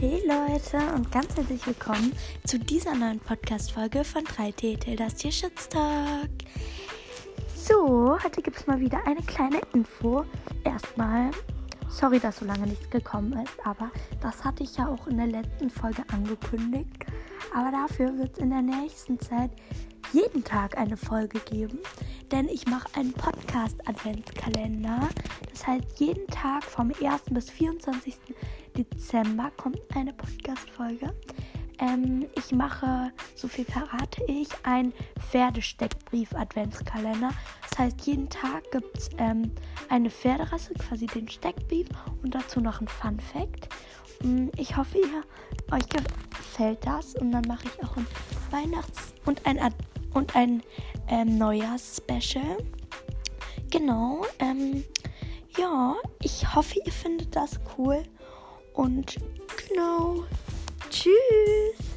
Hey Leute und ganz herzlich willkommen zu dieser neuen Podcast-Folge von 3T das Tierschutztag. So, heute gibt es mal wieder eine kleine Info. Erstmal, sorry, dass so lange nichts gekommen ist, aber das hatte ich ja auch in der letzten Folge angekündigt. Aber dafür wird es in der nächsten Zeit jeden Tag eine Folge geben, denn ich mache einen Podcast-Adventskalender. Das heißt, jeden Tag vom 1. bis 24. Dezember kommt eine Podcast-Folge. Ähm, ich mache, so viel verrate ich, einen Pferdesteckbrief-Adventskalender. Das heißt, jeden Tag gibt es ähm, eine Pferderasse, quasi den Steckbrief und dazu noch ein Fun-Fact. Mm, ich hoffe, ihr, euch gefällt das und dann mache ich auch ein Weihnachts- und ein, Ad und ein ähm, Neujahrs-Special. Genau. Ähm, ja, ich hoffe, ihr findet das cool. Und genau. Tschüss.